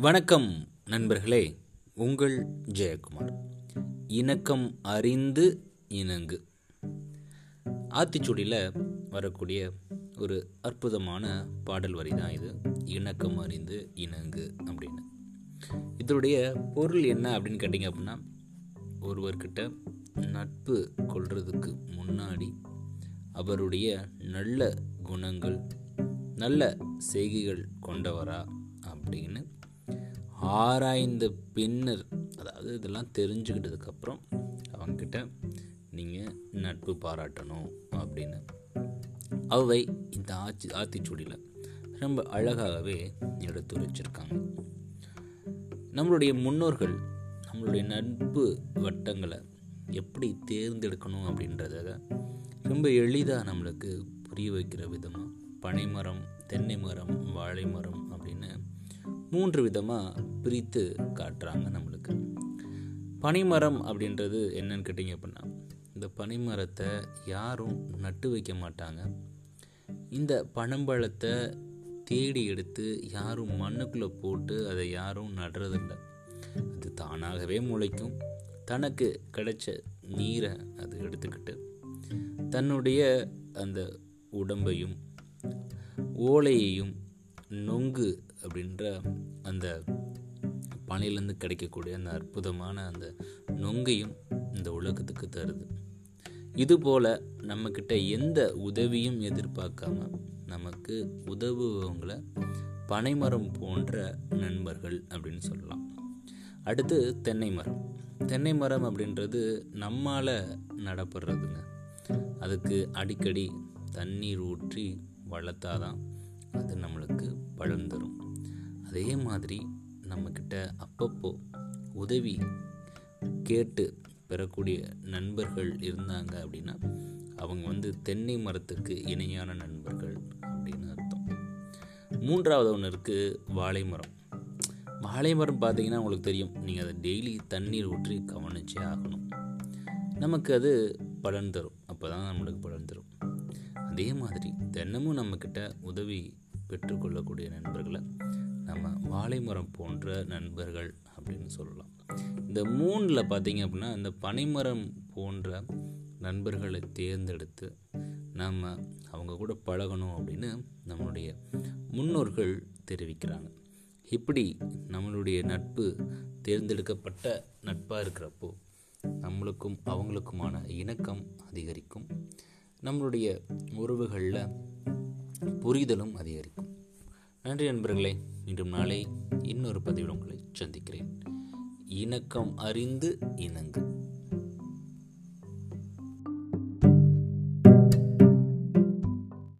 வணக்கம் நண்பர்களே உங்கள் ஜெயக்குமார். இணக்கம் அறிந்து இணங்கு. ஆத்திச்சூடியில் வரக்கூடிய ஒரு அற்புதமான பாடல் வரி தான் இது இணக்கம் அறிந்து இணங்கு அப்படின்னு. இதனுடைய பொருள் என்ன அப்படின்னு கேட்டிங்க அப்படின்னா ஒருவர்கிட்ட நட்பு கொள்றதுக்கு முன்னாடி அவருடைய நல்ல குணங்கள் நல்ல செய்கைகள் கொண்டவரா அப்படின்னு ஆராய்ந்த பின்னர் அதாவது இதெல்லாம் தெரிஞ்சுக்கிட்டதுக்கப்புறம் அவங்கக்கிட்ட நீங்கள் நட்பு பாராட்டணும் அப்படின்னு. அவை இந்த ஆச்சி ஆத்திச்சூடியில் ரொம்ப அழகாகவே எடுத்து வச்சுருக்காங்க. நம்மளுடைய முன்னோர்கள் நம்மளுடைய நட்பு வட்டங்களை எப்படி தேர்ந்தெடுக்கணும் அப்படின்றத ரொம்ப எளிதாக நம்மளுக்கு புரிய வைக்கிற விதமாக பனைமரம் தென்னை மரம் வாழை மரம் அப்படின்னு மூன்று விதமாக பிரித்து காட்டுறாங்க நம்மளுக்கு. பனிமரம் அப்படின்றது என்னன்னு கேட்டிங்க அப்படின்னா இந்த பனிமரத்தை யாரும் நட்டு வைக்க மாட்டாங்க. இந்த பனம்பழத்தை தேடி எடுத்து யாரும் மண்ணுக்குள்ளே போட்டு அதை யாரும் நடுறதில்லை. அது தானாகவே முளைக்கும். தனக்கு கிடைச்ச நீரை அது எடுத்துக்கிட்டு தன்னுடைய அந்த உடம்பையும் ஓலையையும் நொங்கு அப்படின்ற அந்த பனையிலேருந்து கிடைக்கக்கூடிய அந்த அற்புதமான அந்த நொங்கையும் இந்த உலகத்துக்கு தருது. இதுபோல் நம்மக்கிட்ட எந்த உதவியும் எதிர்பார்க்காம நமக்கு உதவுவவங்களை பனைமரம் போன்ற நண்பர்கள் அப்படின்னு சொல்லலாம். அடுத்து தென்னை மரம். தென்னை மரம் அப்படின்றது நம்மால் நடப்படுறதுங்க. அதுக்கு அடிக்கடி தண்ணீர் ஊற்றி வளர்த்தாதான் அது நம்மளுக்கு பலன் தரும். அதே மாதிரி நம்மக்கிட்ட அப்பப்போ உதவி கேட்டு பெறக்கூடிய நண்பர்கள் இருந்தாங்க அப்படின்னா அவங்க வந்து தென்னை மரத்துக்கு இணையான நண்பர்கள் அப்படின்னு அர்த்தம். மூன்றாவது ஒன்று இருக்குது வாழை மரம். வாழை மரம் பார்த்தீங்கன்னா உங்களுக்கு தெரியும் நீங்கள் அதை டெய்லி தண்ணீர் ஊற்றி கவனிச்சே ஆகணும். நமக்கு அது பலன் தரும். அப்போ தான் நம்மளுக்கு பலன் தரும். அதே மாதிரி தினமும் நம்மக்கிட்ட உதவி பெற்றுக்கொள்ளக்கூடிய நண்பர்களை நம்ம வாழைமரம் போன்ற நண்பர்கள் அப்படின்னு சொல்லலாம். இந்த மூணில் பார்த்தீங்க அப்படின்னா இந்த பனைமரம் போன்ற நண்பர்களை தேர்ந்தெடுத்து நம்ம அவங்க கூட பழகணும் அப்படின்னு நம்மளுடைய முன்னோர்கள் தெரிவிக்கிறாங்க. இப்படி நம்மளுடைய நட்பு தேர்ந்தெடுக்கப்பட்ட நட்பாக இருக்கிறப்போ நம்மளுக்கும் அவங்களுக்குமான இணக்கம் அதிகரிக்கும். நம்மளுடைய உறவுகளில் புரிதலும் அதிகரிக்கும். நன்றி நண்பர்களே. இன்றும் நாளை இன்னொரு பதிவில் உங்களை சந்திக்கிறேன். இணக்கம் அறிந்து இணங்கு.